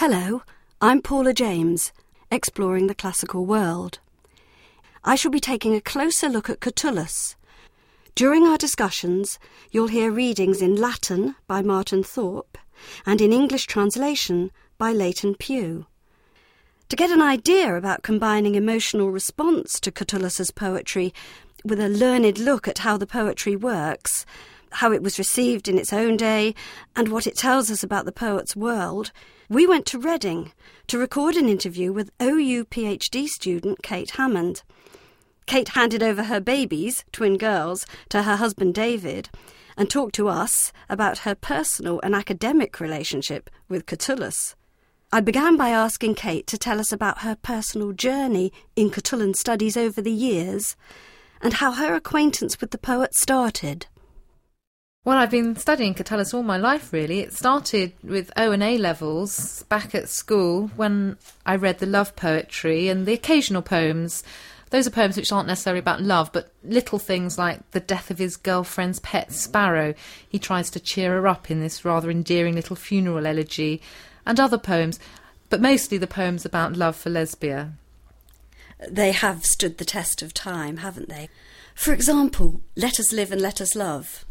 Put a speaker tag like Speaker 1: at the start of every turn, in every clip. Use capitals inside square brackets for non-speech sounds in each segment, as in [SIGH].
Speaker 1: Hello, I'm Paula James, exploring the classical world. I shall be taking a closer look at Catullus. During our discussions, you'll hear readings in Latin by Martin Thorpe and in English translation by Leighton Pugh. To get an idea about combining emotional response to Catullus's poetry with a learned look at how the poetry works, how it was received in its own day, and what it tells us about the poet's world, we went to Reading to record an interview with OU PhD student Kate Hammond. Kate handed over her babies, twin girls, to her husband David and talked to us about her personal and academic relationship with Catullus. I began by asking Kate to tell us about her personal journey in Catullan studies over the years and how her acquaintance with the poet started.
Speaker 2: Well, I've been studying Catullus all my life, really. It started with O and A levels back at school when I read the love poetry and the occasional poems. Those are poems which aren't necessarily about love, but little things like the death of his girlfriend's pet sparrow. He tries to cheer her up in this rather endearing little funeral elegy, and other poems, but mostly the poems about love for Lesbia.
Speaker 1: They have stood the test of time, haven't they? For example, Let Us Live and Let Us Love.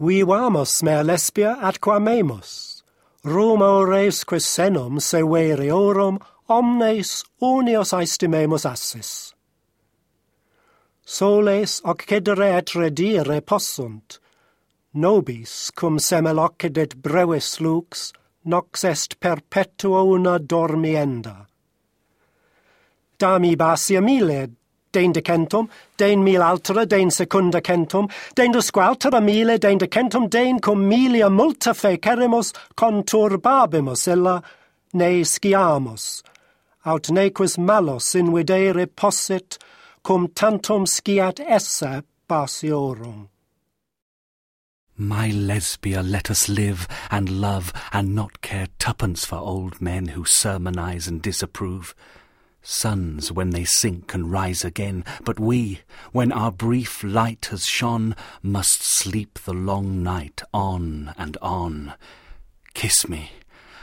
Speaker 3: vivamus mea lespia atquamemus, Roma res senum severiorum omnes unios aestimemus assis. Soles occedere et redire possunt, nobis cum semel occedet brevis lux, nox est perpetua una dormienda. Dami basia mille dein decentum, dein mil altera, dein secunda centum, dein dusqualtera mille, dein decentum, dein cum milia multa feceremus conturbabimus illa, ne sciamus, aut nequis malos in videre possit, cum tantum sciat esse basiorum.
Speaker 4: My Lesbia, let us live and love and not care twopence for old men who sermonize and disapprove. Suns when they sink and rise again, but we, when our brief light has shone, must sleep the long night on and on. Kiss me,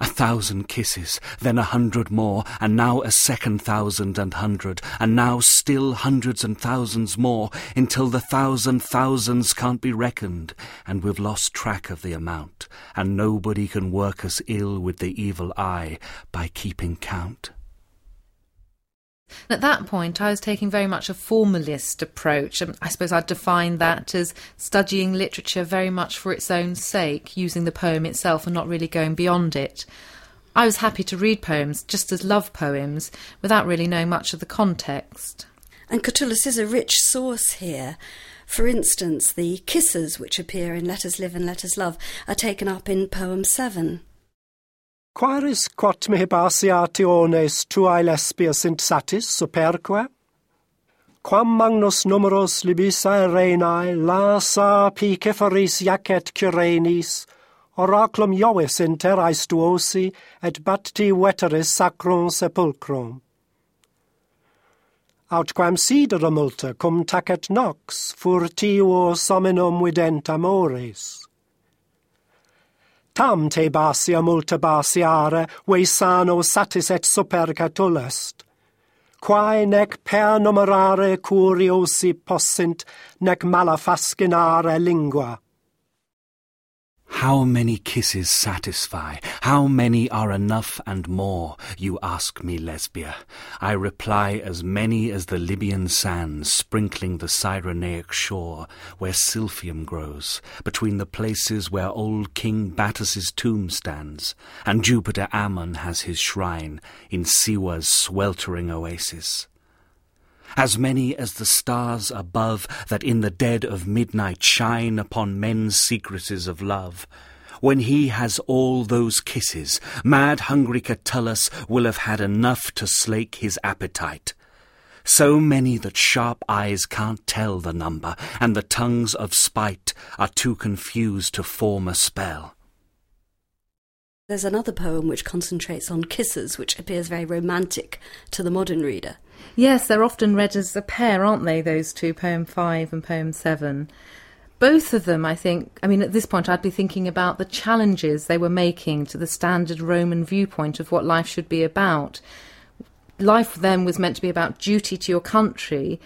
Speaker 4: a thousand kisses, then a hundred more, and now a second thousand and hundred, and now still hundreds and thousands more, until the thousand thousands can't be reckoned, and we've lost track of the amount, and nobody can work us ill with the evil eye by keeping count.
Speaker 2: At that point, I was taking very much a formalist approach. I suppose I'd define that as studying literature very much for its own sake, using the poem itself and not really going beyond it. I was happy to read poems just as love poems without really knowing much of the context.
Speaker 1: And Catullus is a rich source here. For instance, the kisses which appear in Let Us Live and Let Us Love are taken up in poem 7.
Speaker 3: Quaris quot me hebasiationes tuae lespias sint satis superque? Quam magnus numeros libisae reinae lasa piceferis jacet curenis, oraclum Jovis in aestuosi stuosi, et batti veteris sacrum sepulcrum. Autquam sidera multa cum tacet nox, furtivo sominum vident amores tam te basia multa basiare, vei sano satis et super est. Quae nec per numerare curiosi possint, nec malafascinare lingua.
Speaker 4: How many kisses satisfy? How many are enough and more? You ask me, Lesbia. I reply as many as the Libyan sands sprinkling the Cyrenaic shore, where silphium grows, between the places where old King Battus's tomb stands, and Jupiter Ammon has his shrine in Siwa's sweltering oasis as many as the stars above that in the dead of midnight shine upon men's secrecies of love. When he has all those kisses, mad hungry Catullus will have had enough to slake his appetite. So many that sharp eyes can't tell the number, and the tongues of spite are too confused to form a spell.
Speaker 1: There's another poem which concentrates on kisses, which appears very romantic to the modern reader.
Speaker 2: Yes, they're often read as a pair, aren't they, those two, poem five and poem seven? both of them, I think, I mean, at this point, I'd be thinking about the challenges they were making to the standard Roman viewpoint of what life should be about. Life then was meant to be about duty to your country.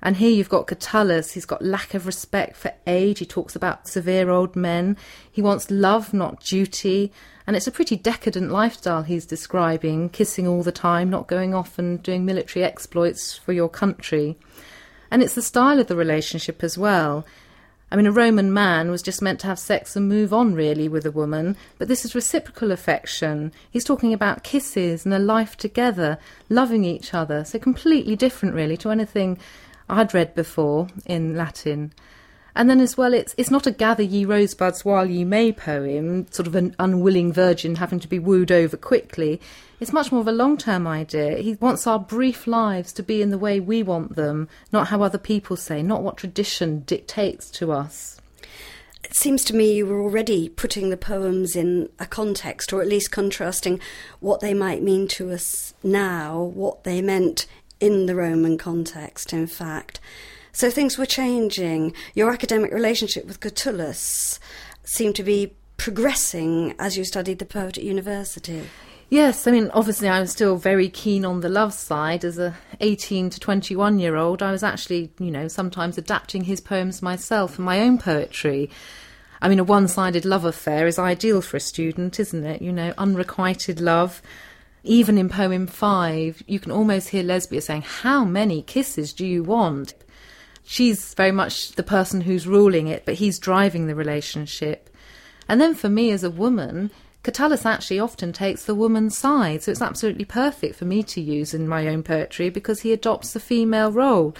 Speaker 2: And here you've got Catullus, he's got lack of respect for age, he talks about severe old men, he wants love, not duty, and it's a pretty decadent lifestyle he's describing, kissing all the time, not going off and doing military exploits for your country. And it's the style of the relationship as well. I mean, a Roman man was just meant to have sex and move on, really, with a woman, but this is reciprocal affection. He's talking about kisses and a life together, loving each other. So, completely different, really, to anything I'd read before in Latin. And then as well, it's it's not a gather ye rosebuds while ye may poem, sort of an unwilling virgin having to be wooed over quickly. It's much more of a long term idea. He wants our brief lives to be in the way we want them, not how other people say, not what tradition dictates to us.
Speaker 1: It seems to me you were already putting the poems in a context, or at least contrasting what they might mean to us now, what they meant in the Roman context, in fact. So things were changing. Your academic relationship with Catullus seemed to be progressing as you studied the poet at university.
Speaker 2: Yes, I mean, obviously, I was still very keen on the love side. As a 18 to 21 year old, I was actually, you know, sometimes adapting his poems myself and my own poetry. I mean, a one sided love affair is ideal for a student, isn't it? You know, unrequited love. Even in poem five, you can almost hear Lesbia saying, How many kisses do you want? She's very much the person who's ruling it, but he's driving the relationship. And then for me as a woman, Catullus actually often takes the woman's side, so it's absolutely perfect for me to use in my own poetry because he adopts the female role.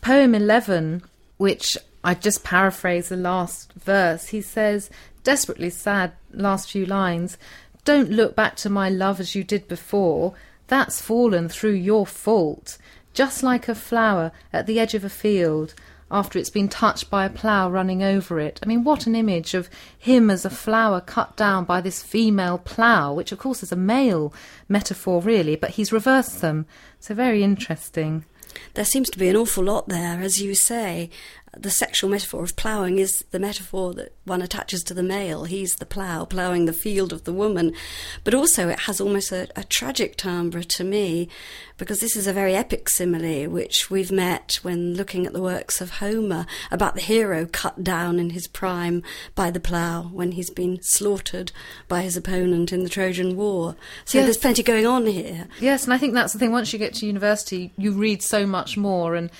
Speaker 2: Poem 11, which I just paraphrase the last verse, he says, desperately sad, last few lines, Don't look back to my love as you did before, that's fallen through your fault, just like a flower at the edge of a field after it's been touched by a plough running over it. I mean, what an image of him as a flower cut down by this female plough, which of course is a male metaphor, really, but he's reversed them. So, very interesting.
Speaker 1: There seems to be an awful lot there, as you say the sexual metaphor of ploughing is the metaphor that one attaches to the male. He's the plough, ploughing the field of the woman. But also, it has almost a, a, tragic timbre to me, because this is a very epic simile which we've met when looking at the works of Homer about the hero cut down in his prime by the plough when he's been slaughtered by his opponent in the Trojan War. So yes. there's plenty going on here.
Speaker 2: Yes, and I think that's the thing. Once you get to university, you read so much more and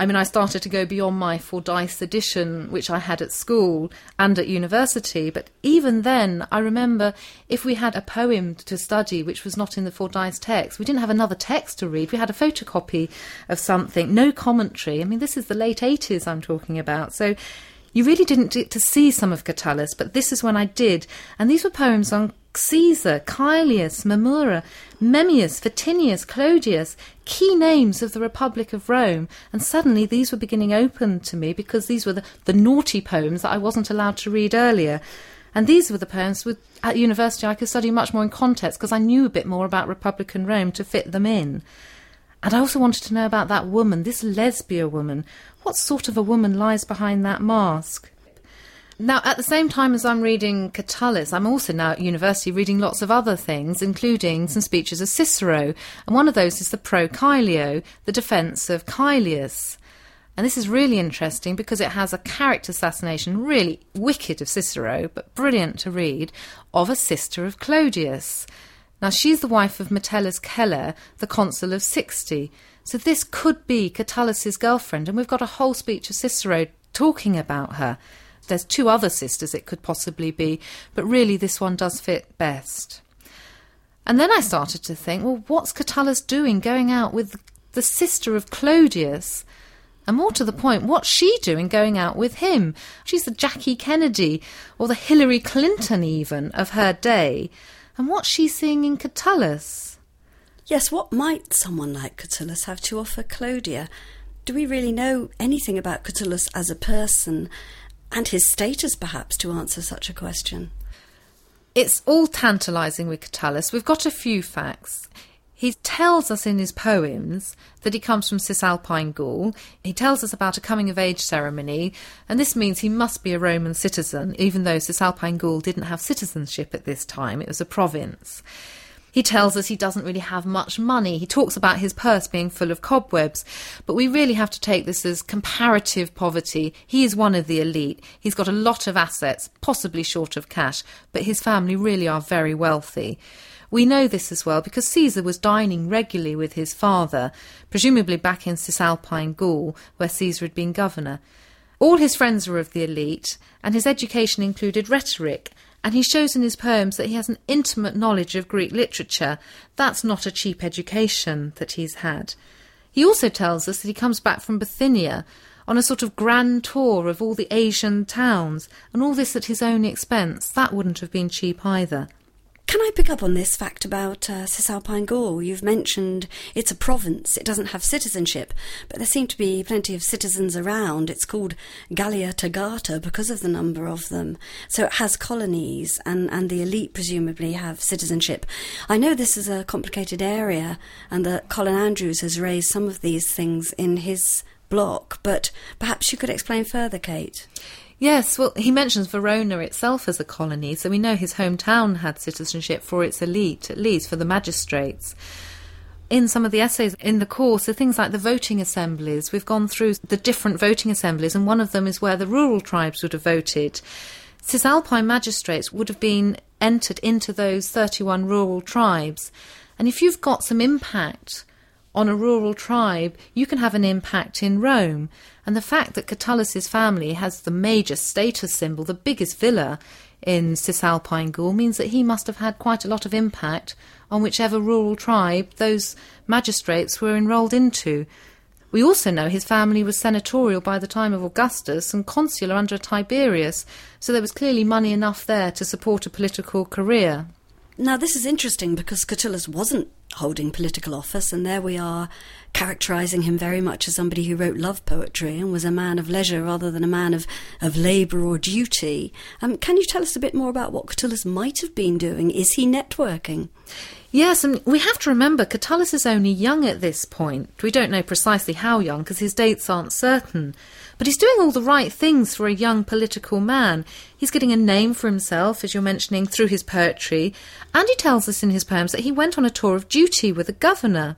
Speaker 2: I mean, I started to go beyond my Fordyce edition, which I had at school and at university. But even then, I remember if we had a poem to study which was not in the Fordyce text, we didn't have another text to read. We had a photocopy of something, no commentary. I mean, this is the late 80s I'm talking about. So you really didn't get to see some of Catullus, but this is when I did. And these were poems on Caesar, Caelius, Mamurra, Memmius, Vatinius, Clodius, key names of the Republic of Rome. And suddenly these were beginning open to me because these were the, the naughty poems that I wasn't allowed to read earlier. And these were the poems with, at university I could study much more in context because I knew a bit more about Republican Rome to fit them in. And I also wanted to know about that woman, this Lesbia woman. What sort of a woman lies behind that mask? Now, at the same time as I'm reading Catullus, I'm also now at university reading lots of other things, including some speeches of Cicero. And one of those is the Pro Caelio, the defence of Caelius. And this is really interesting because it has a character assassination, really wicked of Cicero, but brilliant to read, of a sister of Clodius. Now, she's the wife of Metellus Celer, the consul of 60. So this could be Catullus's girlfriend, and we've got a whole speech of Cicero talking about her there's two other sisters it could possibly be, but really this one does fit best. And then I started to think, well, what's Catullus doing going out with the sister of Clodius? And more to the point, what's she doing going out with him? She's the Jackie Kennedy or the Hillary Clinton, even, of her day. And what's she seeing in Catullus?
Speaker 1: Yes, what might someone like Catullus have to offer Clodia? Do we really know anything about Catullus as a person? and his status, perhaps, to answer such a question.
Speaker 2: It's all tantalising with Catullus. We've got a few facts. He tells us in his poems that he comes from Cisalpine Gaul. He tells us about a coming of age ceremony, and this means he must be a Roman citizen, even though Cisalpine Gaul didn't have citizenship at this time, it was a province. He tells us he doesn't really have much money. He talks about his purse being full of cobwebs. But we really have to take this as comparative poverty. He is one of the elite. He's got a lot of assets, possibly short of cash, but his family really are very wealthy. We know this as well because Caesar was dining regularly with his father, presumably back in Cisalpine Gaul, where Caesar had been governor. All his friends were of the elite, and his education included rhetoric, and he shows in his poems that he has an intimate knowledge of Greek literature. That's not a cheap education that he's had. He also tells us that he comes back from Bithynia on a sort of grand tour of all the Asian towns, and all this at his own expense. That wouldn't have been cheap either.
Speaker 1: Can I pick up on this fact about uh, Cisalpine Gaul? You've mentioned it's a province, it doesn't have citizenship, but there seem to be plenty of citizens around. It's called Gallia Togata because of the number of them. So it has colonies, and, and the elite presumably have citizenship. I know this is a complicated area, and that Colin Andrews has raised some of these things in his block, but perhaps you could explain further, Kate.
Speaker 2: Yes, well, he mentions Verona itself as a colony, so we know his hometown had citizenship for its elite, at least for the magistrates. In some of the essays in the course are things like the voting assemblies. We've gone through the different voting assemblies, and one of them is where the rural tribes would have voted. Cisalpine magistrates would have been entered into those 31 rural tribes. And if you've got some impact on a rural tribe, you can have an impact in Rome. And the fact that Catullus's family has the major status symbol, the biggest villa in Cisalpine Gaul, means that he must have had quite a lot of impact on whichever rural tribe those magistrates were enrolled into. We also know his family was senatorial by the time of Augustus and consular under Tiberius, so there was clearly money enough there to support a political career.
Speaker 1: Now, this is interesting because Catullus wasn't holding political office, and there we are characterising him very much as somebody who wrote love poetry and was a man of leisure rather than a man of, of labour or duty. Um, can you tell us a bit more about what Catullus might have been doing? Is he networking?
Speaker 2: Yes, and we have to remember Catullus is only young at this point. We don't know precisely how young because his dates aren't certain. But he's doing all the right things for a young political man. He's getting a name for himself, as you're mentioning, through his poetry, and he tells us in his poems that he went on a tour of duty with a governor.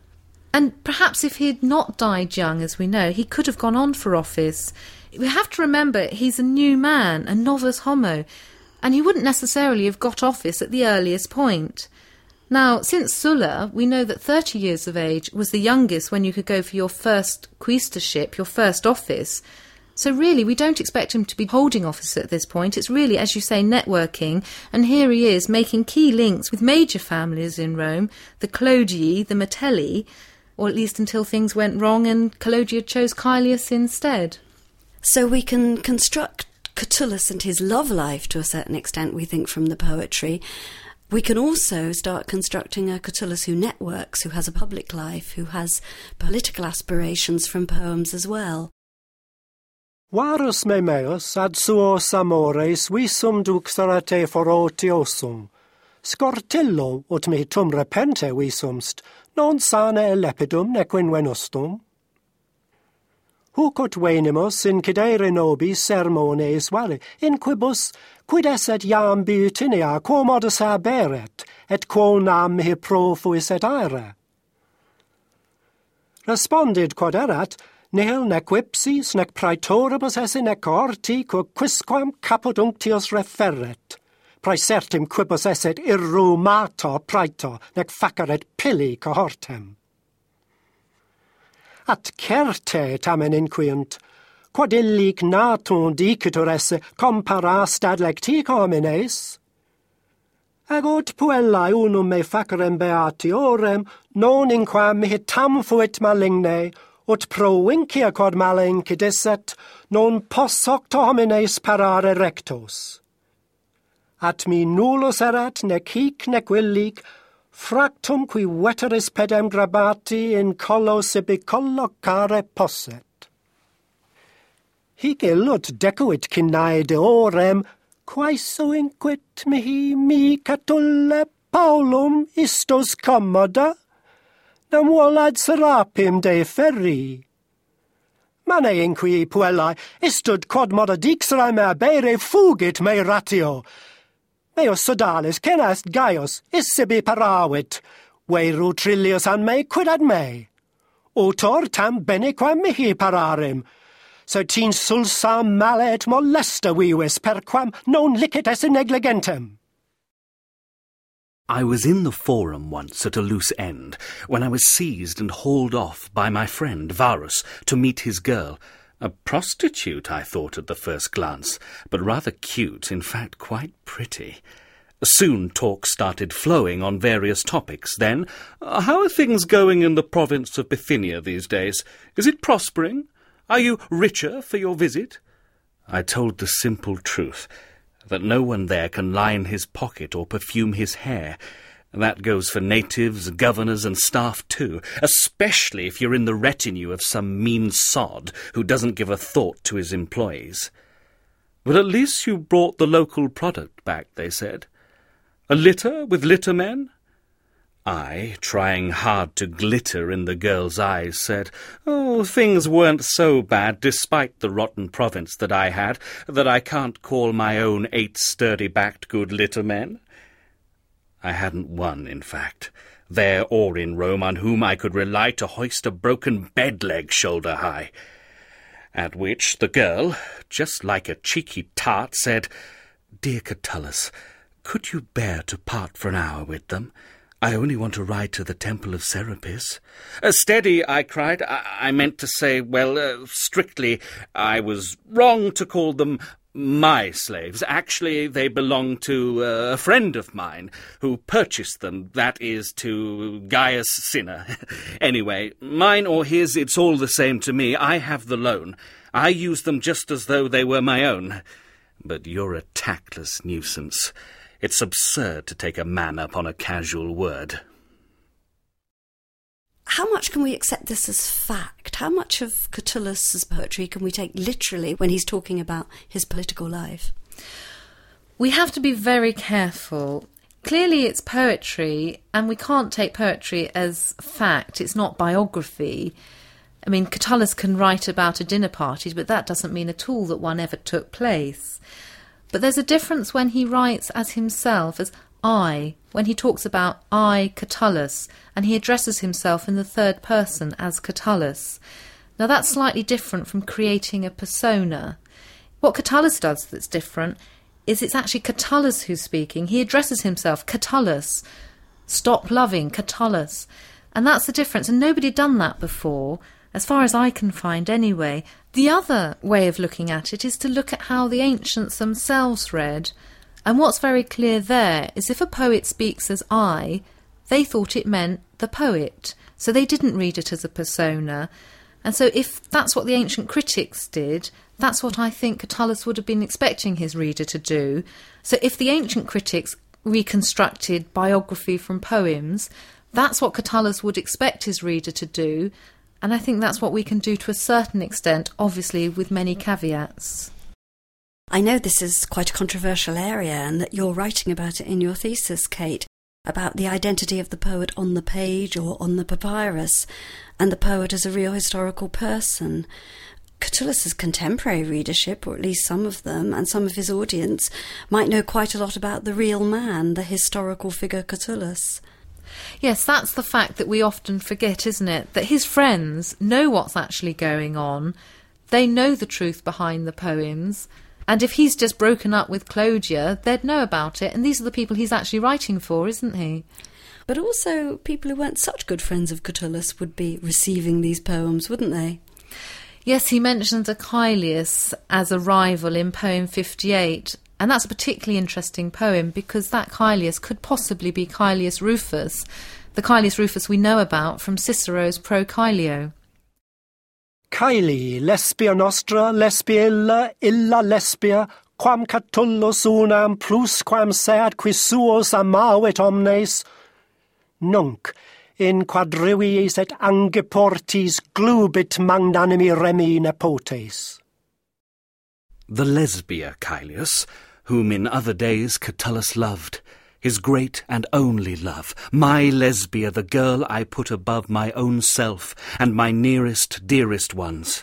Speaker 2: And perhaps if he had not died young, as we know, he could have gone on for office. We have to remember he's a new man, a novus homo, and he wouldn't necessarily have got office at the earliest point. Now, since Sulla, we know that 30 years of age was the youngest when you could go for your first quaestorship, your first office, so, really, we don't expect him to be holding office at this point. It's really, as you say, networking. And here he is making key links with major families in Rome the Clodii, the Metelli, or at least until things went wrong and Clodia chose Caelius instead.
Speaker 1: So, we can construct Catullus and his love life to a certain extent, we think, from the poetry. We can also start constructing a Catullus who networks, who has a public life, who has political aspirations from poems as well.
Speaker 3: Varus me meus ad suos amores visum duxerate forotiosum. Scortillo ut me tum repente visumst, non sane lepidum nequin venustum. Huc ut venimus incidere nobis sermones vale, in quibus, quid esset iam biutinia quo modus haberet, et quo nam hi profuis et aere? Respondid quod erat, nihil nec ipsis nec praetoribus esse nec orti quo quisquam capodunctius referet. Praesertim quibus esset irrumato praetor nec faceret pili cohortem. At certe tamen inquiunt quod illic natum dicitur esse comparast ad lectic homines Agot puellae unum me facerem beatiorem, non in quam mihi tam fuit maligne, ut pro vincia quod male incidisset, non pos hoc homines parare rectos. At mi nullus erat, nec hic, nec willic, fractum qui veteris pedem grabati in collo sibi collocare posset. Hic elut decuit cinnae deorem, quaeso inquit mihi mi catulle Paulum istos commoda? nam wolad serapim de ferri. Manein qui puellae istud quod moda dixeram abere fugit me ratio. Meus sodalis, cenast gaius issibi paravit, veru trillius an me quid ad me. Autor tam benequam mihi pararem, tin sulsa male et molesta vivis perquam non licet esse negligentem.
Speaker 4: I was in the forum once at a loose end, when I was seized and hauled off by my friend Varus to meet his girl. A prostitute, I thought at the first glance, but rather cute, in fact quite pretty. Soon talk started flowing on various topics. Then, uh, how are things going in the province of Bithynia these days? Is it prospering? Are you richer for your visit? I told the simple truth that no one there can line his pocket or perfume his hair. That goes for natives, governors, and staff too, especially if you're in the retinue of some mean sod who doesn't give a thought to his employees. But at least you brought the local product back, they said. A litter with litter men? I, trying hard to glitter in the girl's eyes, said, Oh, things weren't so bad, despite the rotten province that I had, that I can't call my own eight sturdy-backed good litter men. I hadn't one, in fact, there or in Rome, on whom I could rely to hoist a broken bed-leg shoulder-high. At which the girl, just like a cheeky tart, said, Dear Catullus, could you bear to part for an hour with them? I only want to ride to the Temple of Serapis. Uh, steady, I cried. I, I meant to say, well, uh, strictly, I was wrong to call them my slaves. Actually, they belong to uh, a friend of mine who purchased them. That is, to Gaius Cinna. [LAUGHS] anyway, mine or his, it's all the same to me. I have the loan. I use them just as though they were my own. But you're a tactless nuisance. It's absurd to take a man up on a casual word.
Speaker 1: How much can we accept this as fact? How much of Catullus's poetry can we take literally when he's talking about his political life?
Speaker 2: We have to be very careful. Clearly, it's poetry, and we can't take poetry as fact. It's not biography. I mean, Catullus can write about a dinner party, but that doesn't mean at all that one ever took place. But there's a difference when he writes as himself, as I, when he talks about I, Catullus, and he addresses himself in the third person as Catullus. Now that's slightly different from creating a persona. What Catullus does that's different is it's actually Catullus who's speaking. He addresses himself, Catullus. Stop loving, Catullus. And that's the difference. And nobody had done that before as far as I can find anyway. The other way of looking at it is to look at how the ancients themselves read. And what's very clear there is if a poet speaks as I, they thought it meant the poet. So they didn't read it as a persona. And so if that's what the ancient critics did, that's what I think Catullus would have been expecting his reader to do. So if the ancient critics reconstructed biography from poems, that's what Catullus would expect his reader to do, and I think that's what we can do to a certain extent, obviously with many caveats.
Speaker 1: I know this is quite a controversial area and that you're writing about it in your thesis, Kate, about the identity of the poet on the page or on the papyrus, and the poet as a real historical person. Catullus's contemporary readership, or at least some of them, and some of his audience, might know quite a lot about the real man, the historical figure Catullus.
Speaker 2: Yes, that's the fact that we often forget, isn't it? That his friends know what's actually going on. They know the truth behind the poems. And if he's just broken up with Clodia, they'd know about it. And these are the people he's actually writing for, isn't he?
Speaker 1: But also, people who weren't such good friends of Catullus would be receiving these poems, wouldn't they?
Speaker 2: Yes, he mentions Caelius as a rival in poem 58, and that's a particularly interesting poem because that Caelius could possibly be Caelius Rufus, the Caelius Rufus we know about from Cicero's Pro Caelio.
Speaker 3: Caeli, lesbia nostra, lesbia illa, illa lesbia, quam Catullus unam plus quam seat qui suos amavit omnes, nunc, in quadriviis et angeportis glubit magnanimi remi nepotes.
Speaker 4: The Lesbia Caelius, whom in other days Catullus loved, his great and only love, my Lesbia, the girl I put above my own self and my nearest, dearest ones,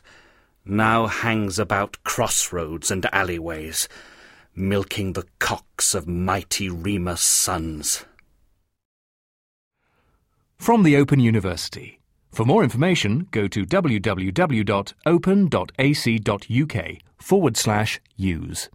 Speaker 4: now hangs about crossroads and alleyways, milking the cocks of mighty Remus' sons.
Speaker 5: From the Open University. For more information, go to www.open.ac.uk forward slash use.